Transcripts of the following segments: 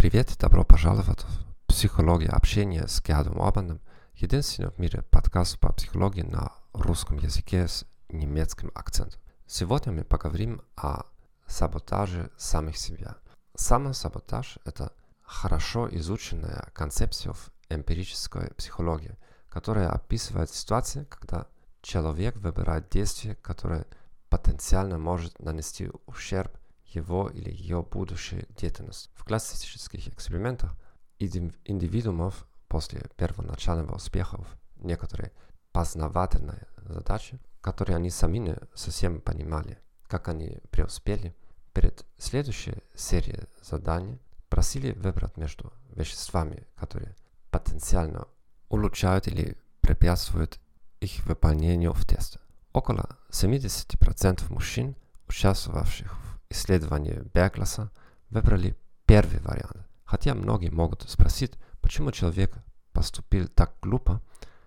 Привет добро пожаловать в «Психология общения» с Гердом Обаном, единственный в мире подкаст по психологии на русском языке с немецким акцентом. Сегодня мы поговорим о саботаже самих себя. Самосаботаж – это хорошо изученная концепция в эмпирической психологии, которая описывает ситуации, когда человек выбирает действие, которое потенциально может нанести ущерб его или ее будущей деятельности. В классических экспериментах индивидуумов после первоначального успеха в некоторые познавательные задачи, которые они сами не совсем понимали, как они преуспели, перед следующей серией заданий просили выбрать между веществами, которые потенциально улучшают или препятствуют их выполнению в тесте. Около 70% мужчин, участвовавших в исследовании Бергласа выбрали первый вариант. Хотя многие могут спросить, почему человек поступил так глупо,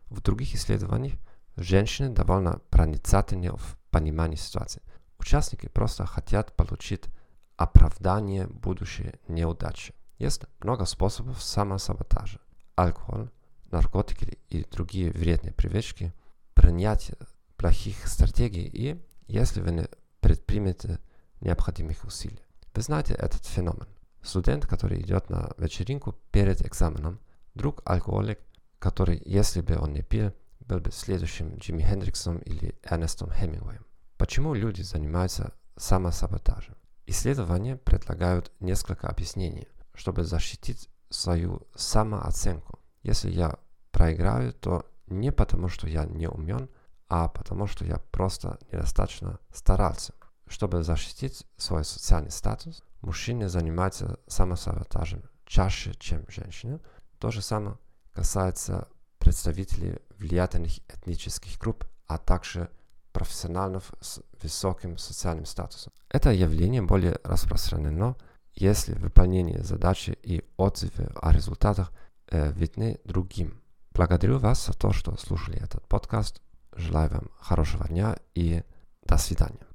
в других исследованиях женщины довольно проницательны в понимании ситуации. Участники просто хотят получить оправдание будущей неудачи. Есть много способов самосаботажа. Алкоголь, наркотики и другие вредные привычки, принятие плохих стратегий и, если вы не предпримете необходимых усилий. Вы знаете этот феномен. Студент, который идет на вечеринку перед экзаменом, друг алкоголик, который, если бы он не пил, был бы следующим Джимми Хендриксом или Эрнестом Хемингуэем. Почему люди занимаются самосаботажем? Исследования предлагают несколько объяснений, чтобы защитить свою самооценку. Если я проиграю, то не потому, что я не умен, а потому, что я просто недостаточно старался. Чтобы защитить свой социальный статус, мужчины занимаются самосаботажем чаще, чем женщины. То же самое касается представителей влиятельных этнических групп, а также профессионалов с высоким социальным статусом. Это явление более распространено, если выполнение задачи и отзывы о результатах э, видны другим. Благодарю вас за то, что слушали этот подкаст. Желаю вам хорошего дня и до свидания.